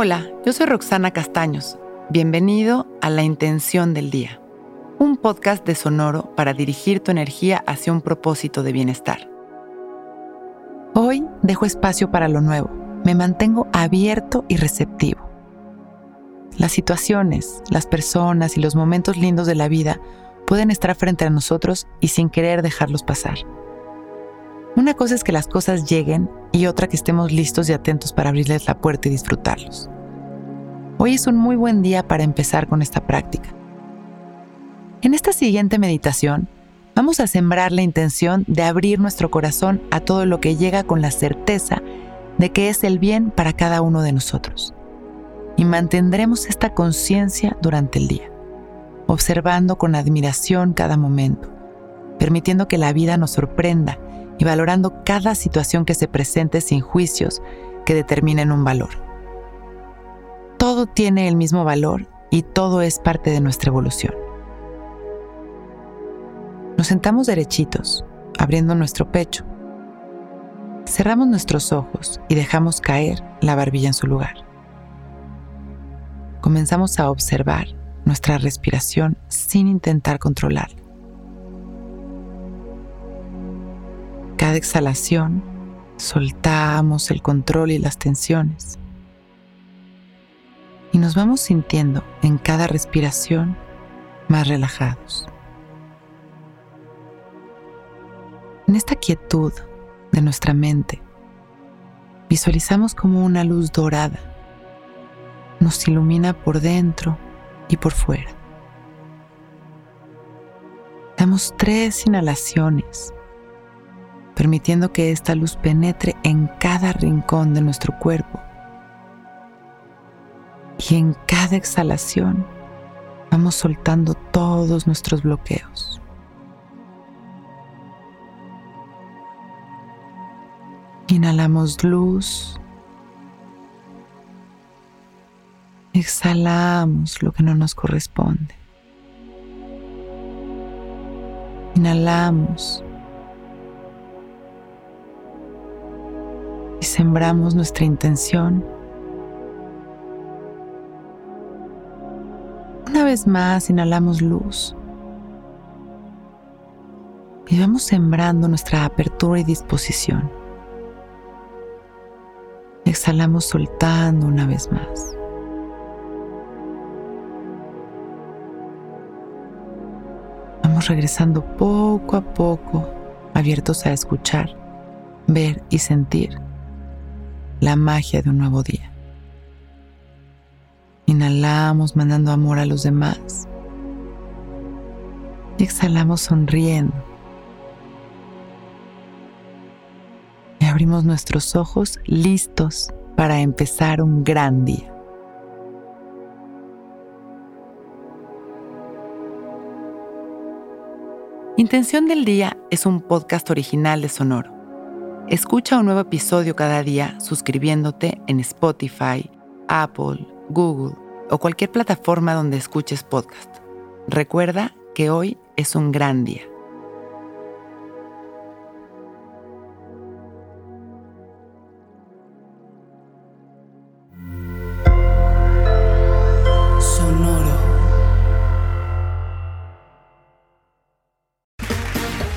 Hola, yo soy Roxana Castaños. Bienvenido a La Intención del Día, un podcast de Sonoro para dirigir tu energía hacia un propósito de bienestar. Hoy dejo espacio para lo nuevo, me mantengo abierto y receptivo. Las situaciones, las personas y los momentos lindos de la vida pueden estar frente a nosotros y sin querer dejarlos pasar. Una cosa es que las cosas lleguen y otra que estemos listos y atentos para abrirles la puerta y disfrutarlos. Hoy es un muy buen día para empezar con esta práctica. En esta siguiente meditación, vamos a sembrar la intención de abrir nuestro corazón a todo lo que llega con la certeza de que es el bien para cada uno de nosotros. Y mantendremos esta conciencia durante el día, observando con admiración cada momento, permitiendo que la vida nos sorprenda y valorando cada situación que se presente sin juicios que determinen un valor. Todo tiene el mismo valor y todo es parte de nuestra evolución. Nos sentamos derechitos, abriendo nuestro pecho. Cerramos nuestros ojos y dejamos caer la barbilla en su lugar. Comenzamos a observar nuestra respiración sin intentar controlarla. Cada exhalación soltamos el control y las tensiones. Y nos vamos sintiendo en cada respiración más relajados. En esta quietud de nuestra mente, visualizamos como una luz dorada nos ilumina por dentro y por fuera. Damos tres inhalaciones permitiendo que esta luz penetre en cada rincón de nuestro cuerpo. Y en cada exhalación vamos soltando todos nuestros bloqueos. Inhalamos luz. Exhalamos lo que no nos corresponde. Inhalamos y sembramos nuestra intención. Una vez más inhalamos luz y vamos sembrando nuestra apertura y disposición. Exhalamos soltando una vez más. Vamos regresando poco a poco, abiertos a escuchar, ver y sentir la magia de un nuevo día. Inhalamos mandando amor a los demás. Exhalamos sonriendo. Y abrimos nuestros ojos listos para empezar un gran día. Intención del Día es un podcast original de Sonoro. Escucha un nuevo episodio cada día suscribiéndote en Spotify, Apple, Google o cualquier plataforma donde escuches podcast. Recuerda que hoy es un gran día.